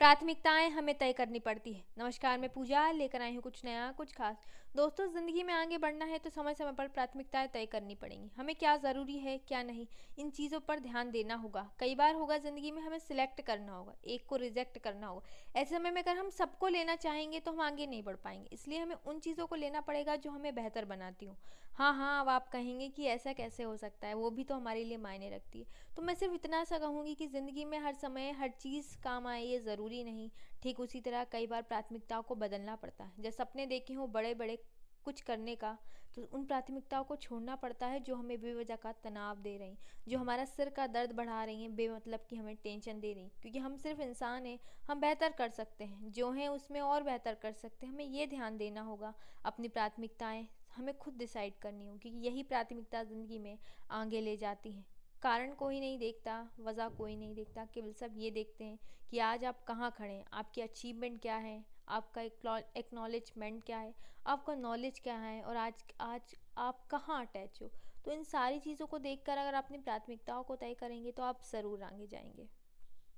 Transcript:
प्राथमिकताएँ हमें तय करनी पड़ती है। नमस्कार, मैं पूजा, लेकर आई हूँ कुछ नया, कुछ खास। दोस्तों, ज़िंदगी में आगे बढ़ना है तो समय समय पर प्राथमिकताएँ तय करनी पड़ेंगी। हमें क्या ज़रूरी है, क्या नहीं, इन चीज़ों पर ध्यान देना होगा। कई बार होगा ज़िंदगी में हमें सिलेक्ट करना होगा, एक को रिजेक्ट करना होगा। ऐसे समय में अगर हम सबको लेना चाहेंगे तो हम आगे नहीं बढ़ पाएँगे, इसलिए हमें उन चीज़ों को लेना पड़ेगा जो हमें बेहतर बनाती हूँ। हाँ हाँ अब आप कहेंगे कि ऐसा कैसे हो सकता है, वो भी तो हमारे लिए मायने रखती है। तो मैं सिर्फ़ इतना सा कहूँगी कि ज़िंदगी में हर समय हर चीज़ काम आए, ये ज़रूरी ज़रूरी नहीं। ठीक उसी तरह कई बार प्राथमिकताओं को बदलना पड़ता है। जब सपने देखे हों बड़े बड़े कुछ करने का तो उन प्राथमिकताओं को छोड़ना पड़ता है जो हमें बेवजह का तनाव दे रही जो हमारा सिर का दर्द बढ़ा रही हैं, बेमतलब कि हमें टेंशन दे रही क्योंकि हम सिर्फ़ इंसान हैं, हम बेहतर कर सकते हैं। जो हैं उसमें और बेहतर कर सकते हैं। हमें ये ध्यान देना होगा, अपनी प्राथमिकताएँ हमें खुद डिसाइड करनी होगी क्योंकि यही प्राथमिकता ज़िंदगी में आगे ले जाती हैं। कारण कोई नहीं देखता, वजह कोई नहीं देखता, केवल सब ये देखते हैं कि आज आप कहाँ खड़े हैं, आपकी अचीवमेंट क्या है, आपका एक्नॉलेजमेंट क्या है, आपका नॉलेज क्या है और आज आज आप कहाँ अटैच हो। तो इन सारी चीज़ों को देखकर अगर अपनी प्राथमिकताओं को तय करेंगे तो आप ज़रूर आगे जाएँगे।